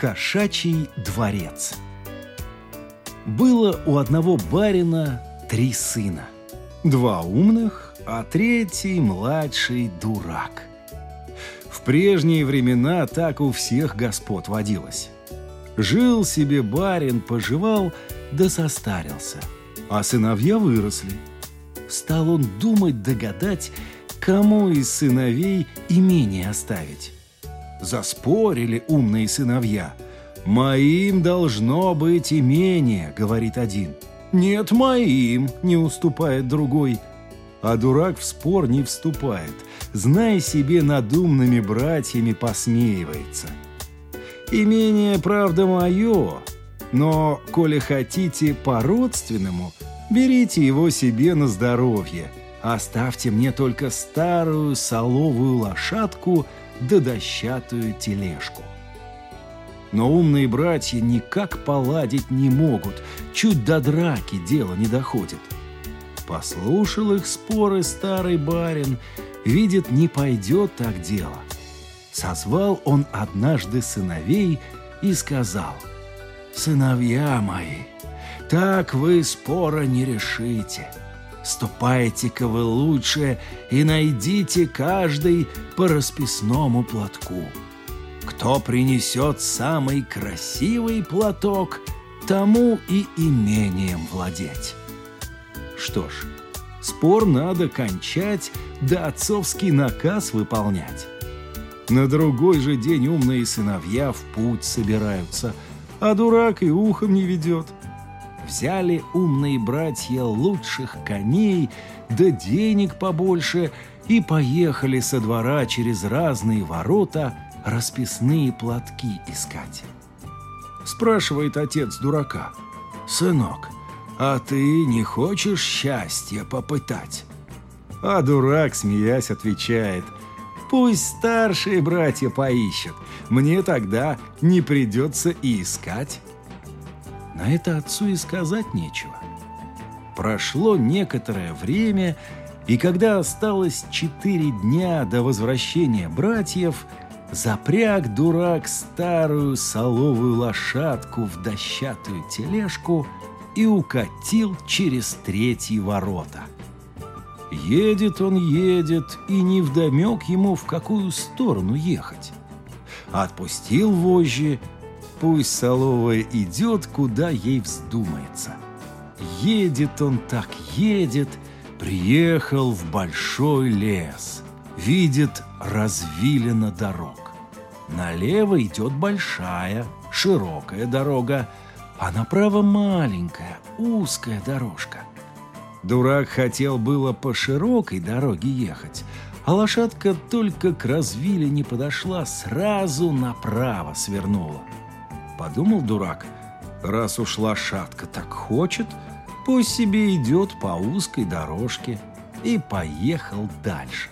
Кошачий дворец Было у одного барина три сына. Два умных, а третий младший дурак. В прежние времена так у всех господ водилось. Жил себе барин, поживал, да состарился, а сыновья выросли. Стал он думать, догадать, кому из сыновей имение оставить. Заспорили умные сыновья. «Моим должно быть имение», — говорит один — «Нет, моим!» – не уступает другой. А дурак в спор не вступает, зная себе над умными братьями посмеивается. Имение, правда, мое, но, коли хотите по-родственному, берите его себе на здоровье. Оставьте мне только старую соловую лошадку да дощатую тележку. Но умные братья никак поладить не могут, чуть до драки дело не доходит. Послушал их споры старый барин, видит, не пойдет так дело. Созвал он однажды сыновей и сказал, «Сыновья мои, так вы спора не решите. Ступайте-ка вы лучше и найдите каждый по расписному платку». Кто принесет самый красивый платок, тому и имением владеть. Что ж, спор надо кончать, да отцовский наказ выполнять. На другой же день умные сыновья в путь собираются, а дурак и ухом не ведет. Взяли умные братья лучших коней, да денег побольше, и поехали со двора через разные ворота – расписные платки искать. Спрашивает отец дурака. «Сынок, а ты не хочешь счастья попытать?» А дурак, смеясь, отвечает. «Пусть старшие братья поищут. Мне тогда не придется и искать». На это отцу и сказать нечего. Прошло некоторое время, и когда осталось четыре дня до возвращения братьев – Запряг дурак старую соловую лошадку в дощатую тележку и укатил через третьи ворота. Едет он, едет, и невдомек ему, в какую сторону ехать. Отпустил вожжи, пусть соловая идет, куда ей вздумается. Едет он так, едет, приехал в большой лес. Видит развилина дорог. Налево идет большая, широкая дорога, а направо маленькая, узкая дорожка. Дурак хотел было по широкой дороге ехать, а лошадка только к развиле не подошла, сразу направо свернула. Подумал дурак, раз уж лошадка так хочет, пусть себе идет по узкой дорожке, и поехал дальше.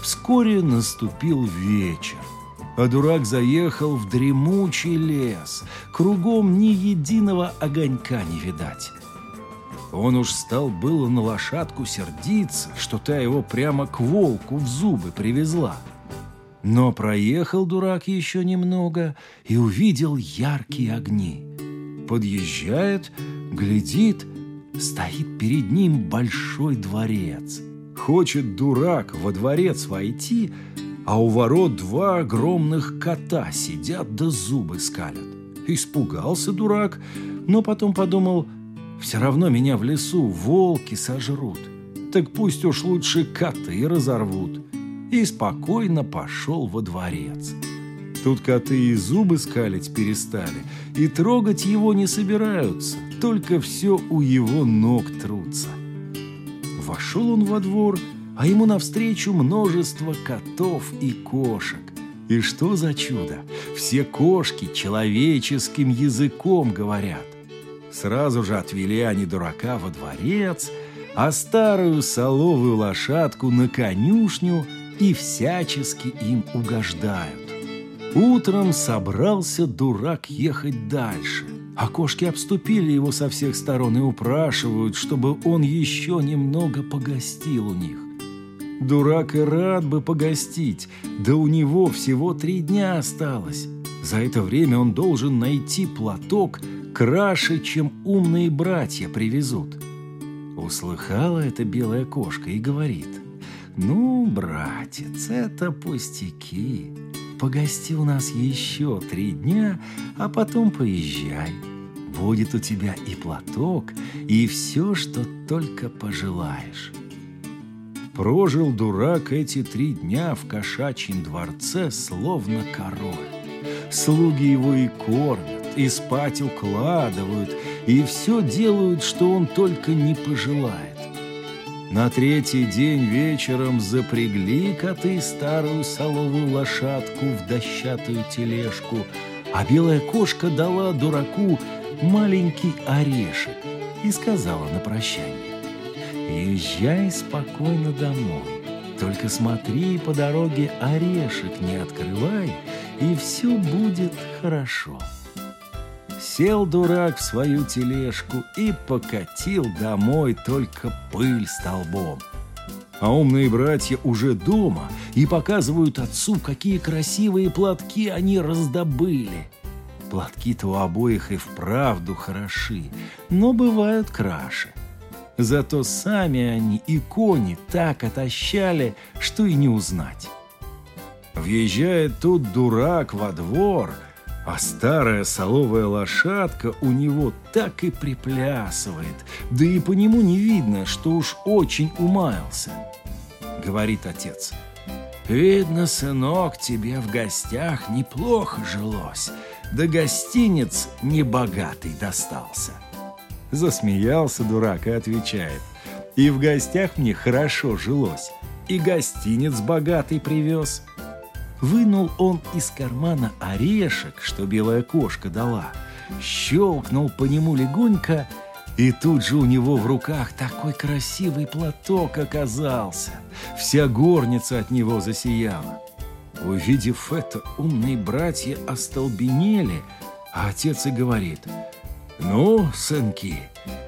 Вскоре наступил вечер а дурак заехал в дремучий лес. Кругом ни единого огонька не видать. Он уж стал было на лошадку сердиться, что та его прямо к волку в зубы привезла. Но проехал дурак еще немного и увидел яркие огни. Подъезжает, глядит, стоит перед ним большой дворец. Хочет дурак во дворец войти, а у ворот два огромных кота сидят да зубы скалят. Испугался дурак, но потом подумал, все равно меня в лесу волки сожрут. Так пусть уж лучше коты разорвут. И спокойно пошел во дворец. Тут коты и зубы скалить перестали, и трогать его не собираются, только все у его ног трутся. Вошел он во двор – а ему навстречу множество котов и кошек. И что за чудо? Все кошки человеческим языком говорят. Сразу же отвели они дурака во дворец, а старую соловую лошадку на конюшню и всячески им угождают. Утром собрался дурак ехать дальше, а кошки обступили его со всех сторон и упрашивают, чтобы он еще немного погостил у них. Дурак и рад бы погостить, да у него всего три дня осталось. За это время он должен найти платок краше, чем умные братья привезут. Услыхала эта белая кошка и говорит, «Ну, братец, это пустяки. Погости у нас еще три дня, а потом поезжай. Будет у тебя и платок, и все, что только пожелаешь». Прожил дурак эти три дня в кошачьем дворце, словно король. Слуги его и кормят, и спать укладывают, и все делают, что он только не пожелает. На третий день вечером запрягли коты старую соловую лошадку в дощатую тележку, а белая кошка дала дураку маленький орешек и сказала на прощание. Езжай спокойно домой. Только смотри по дороге орешек не открывай, и все будет хорошо. Сел дурак в свою тележку и покатил домой только пыль столбом. А умные братья уже дома и показывают отцу, какие красивые платки они раздобыли. Платки-то у обоих и вправду хороши, но бывают краше. Зато сами они и кони так отощали, что и не узнать. Въезжает тут дурак во двор, а старая соловая лошадка у него так и приплясывает, да и по нему не видно, что уж очень умаялся. Говорит отец, «Видно, сынок, тебе в гостях неплохо жилось, да гостинец небогатый достался». Засмеялся дурак и отвечает. И в гостях мне хорошо жилось, и гостинец богатый привез. Вынул он из кармана орешек, что белая кошка дала, щелкнул по нему легонько, и тут же у него в руках такой красивый платок оказался. Вся горница от него засияла. Увидев это, умные братья остолбенели, а отец и говорит – ну, сынки,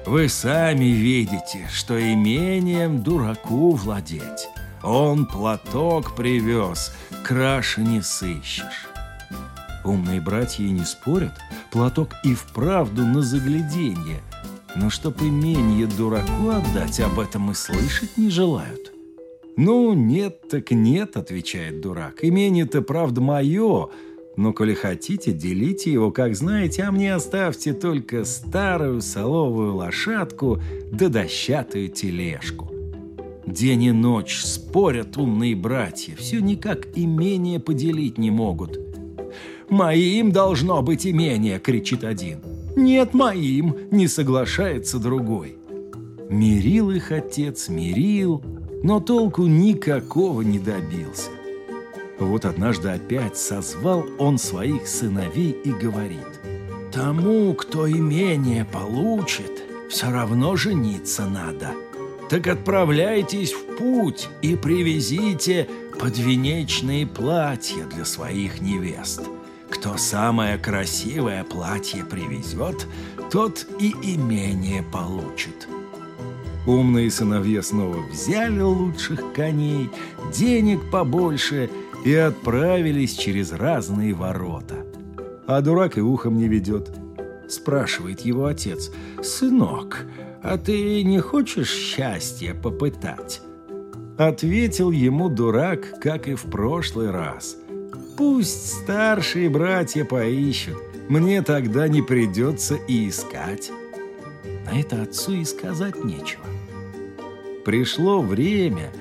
вы сами видите, что имением дураку владеть. Он платок привез, краше не сыщешь. Умные братья и не спорят, платок и вправду на загляденье. Но чтоб имение дураку отдать, об этом и слышать не желают. «Ну, нет так нет», — отвечает дурак. «Имение-то, правда, мое, но коли хотите, делите его, как знаете, а мне оставьте только старую соловую лошадку да дощатую тележку. День и ночь спорят умные братья, все никак имение поделить не могут. «Моим должно быть имение!» — кричит один. «Нет, моим!» — не соглашается другой. Мирил их отец, мирил, но толку никакого не добился. Вот однажды опять созвал он своих сыновей и говорит, «Тому, кто имение получит, все равно жениться надо. Так отправляйтесь в путь и привезите подвенечные платья для своих невест. Кто самое красивое платье привезет, тот и имение получит». Умные сыновья снова взяли лучших коней, денег побольше – и отправились через разные ворота. А дурак и ухом не ведет. Спрашивает его отец, «Сынок, а ты не хочешь счастья попытать?» Ответил ему дурак, как и в прошлый раз. «Пусть старшие братья поищут, мне тогда не придется и искать». На это отцу и сказать нечего. Пришло время,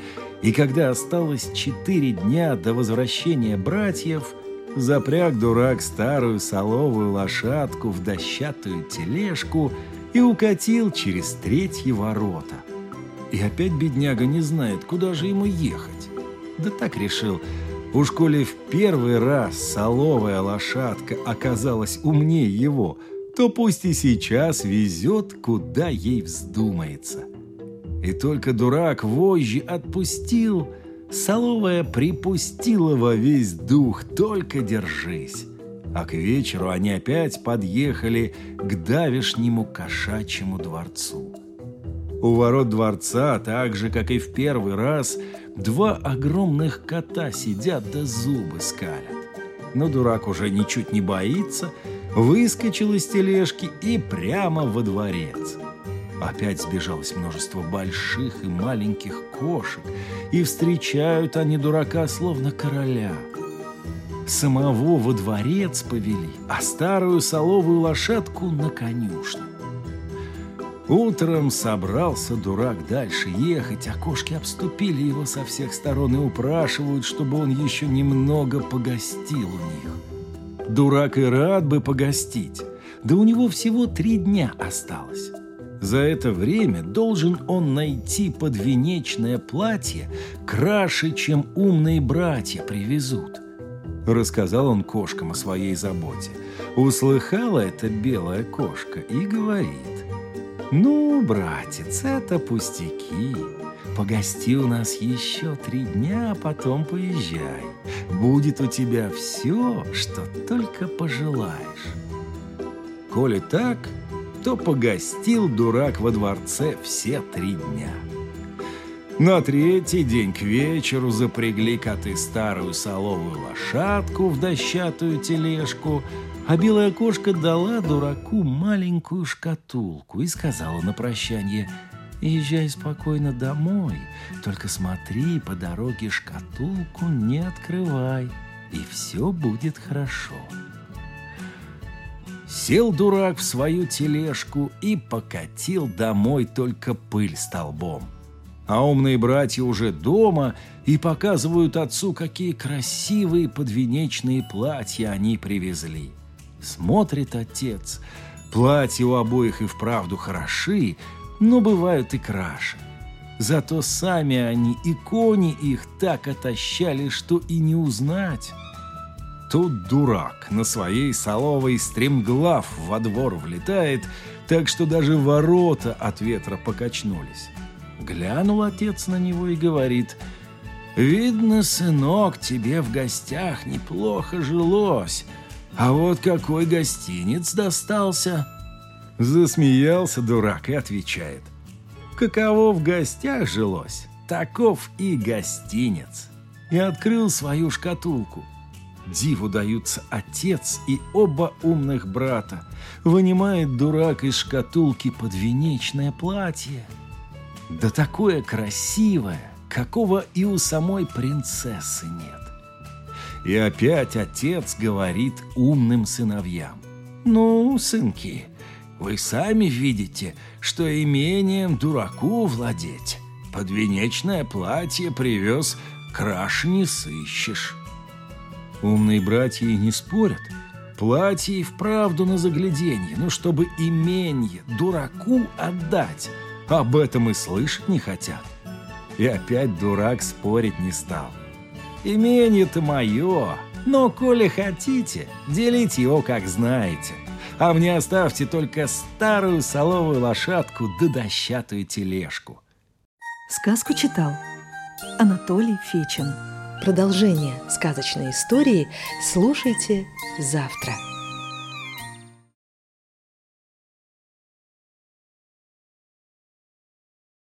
и когда осталось четыре дня до возвращения братьев, запряг дурак старую соловую лошадку в дощатую тележку и укатил через третьи ворота. И опять бедняга не знает, куда же ему ехать. Да так решил, Уж коли в первый раз соловая лошадка оказалась умнее его, то пусть и сейчас везет, куда ей вздумается. И только дурак вожжи отпустил, соловая припустила во весь дух, только держись. А к вечеру они опять подъехали к давешнему кошачьему дворцу. У ворот дворца, так же, как и в первый раз, два огромных кота сидят да зубы скалят. Но дурак уже ничуть не боится, выскочил из тележки и прямо во дворец. Опять сбежалось множество больших и маленьких кошек, и встречают они дурака словно короля. Самого во дворец повели, а старую соловую лошадку на конюшню. Утром собрался дурак дальше ехать, а кошки обступили его со всех сторон и упрашивают, чтобы он еще немного погостил у них. Дурак и рад бы погостить, да у него всего три дня осталось. За это время должен он найти подвенечное платье краше, чем умные братья привезут. Рассказал он кошкам о своей заботе. Услыхала эта белая кошка и говорит – «Ну, братец, это пустяки. Погости у нас еще три дня, а потом поезжай. Будет у тебя все, что только пожелаешь». Коли так, то погостил дурак во дворце все три дня. На третий день к вечеру запрягли коты старую соловую лошадку в дощатую тележку – а белая кошка дала дураку маленькую шкатулку и сказала на прощание «Езжай спокойно домой, только смотри, по дороге шкатулку не открывай, и все будет хорошо». Сел дурак в свою тележку и покатил домой только пыль столбом. А умные братья уже дома и показывают отцу, какие красивые подвенечные платья они привезли. Смотрит отец. Платья у обоих и вправду хороши, но бывают и краше. Зато сами они и кони их так отощали, что и не узнать. Тут дурак на своей соловой стремглав во двор влетает, так что даже ворота от ветра покачнулись. Глянул отец на него и говорит, «Видно, сынок, тебе в гостях неплохо жилось». А вот какой гостиниц достался!» Засмеялся дурак и отвечает. «Каково в гостях жилось, таков и гостинец!» И открыл свою шкатулку. Диву даются отец и оба умных брата. Вынимает дурак из шкатулки подвенечное платье. Да такое красивое, какого и у самой принцессы нет. И опять отец говорит умным сыновьям. «Ну, сынки, вы сами видите, что имением дураку владеть. Подвенечное платье привез, краш не сыщешь». Умные братья не спорят. Платье и вправду на загляденье, ну, чтобы именье дураку отдать. Об этом и слышать не хотят. И опять дурак спорить не стал. Имение-то мое, но коли хотите, делите его как знаете. А мне оставьте только старую соловую лошадку да дощатую тележку. Сказку читал Анатолий Фечин. Продолжение сказочной истории слушайте завтра.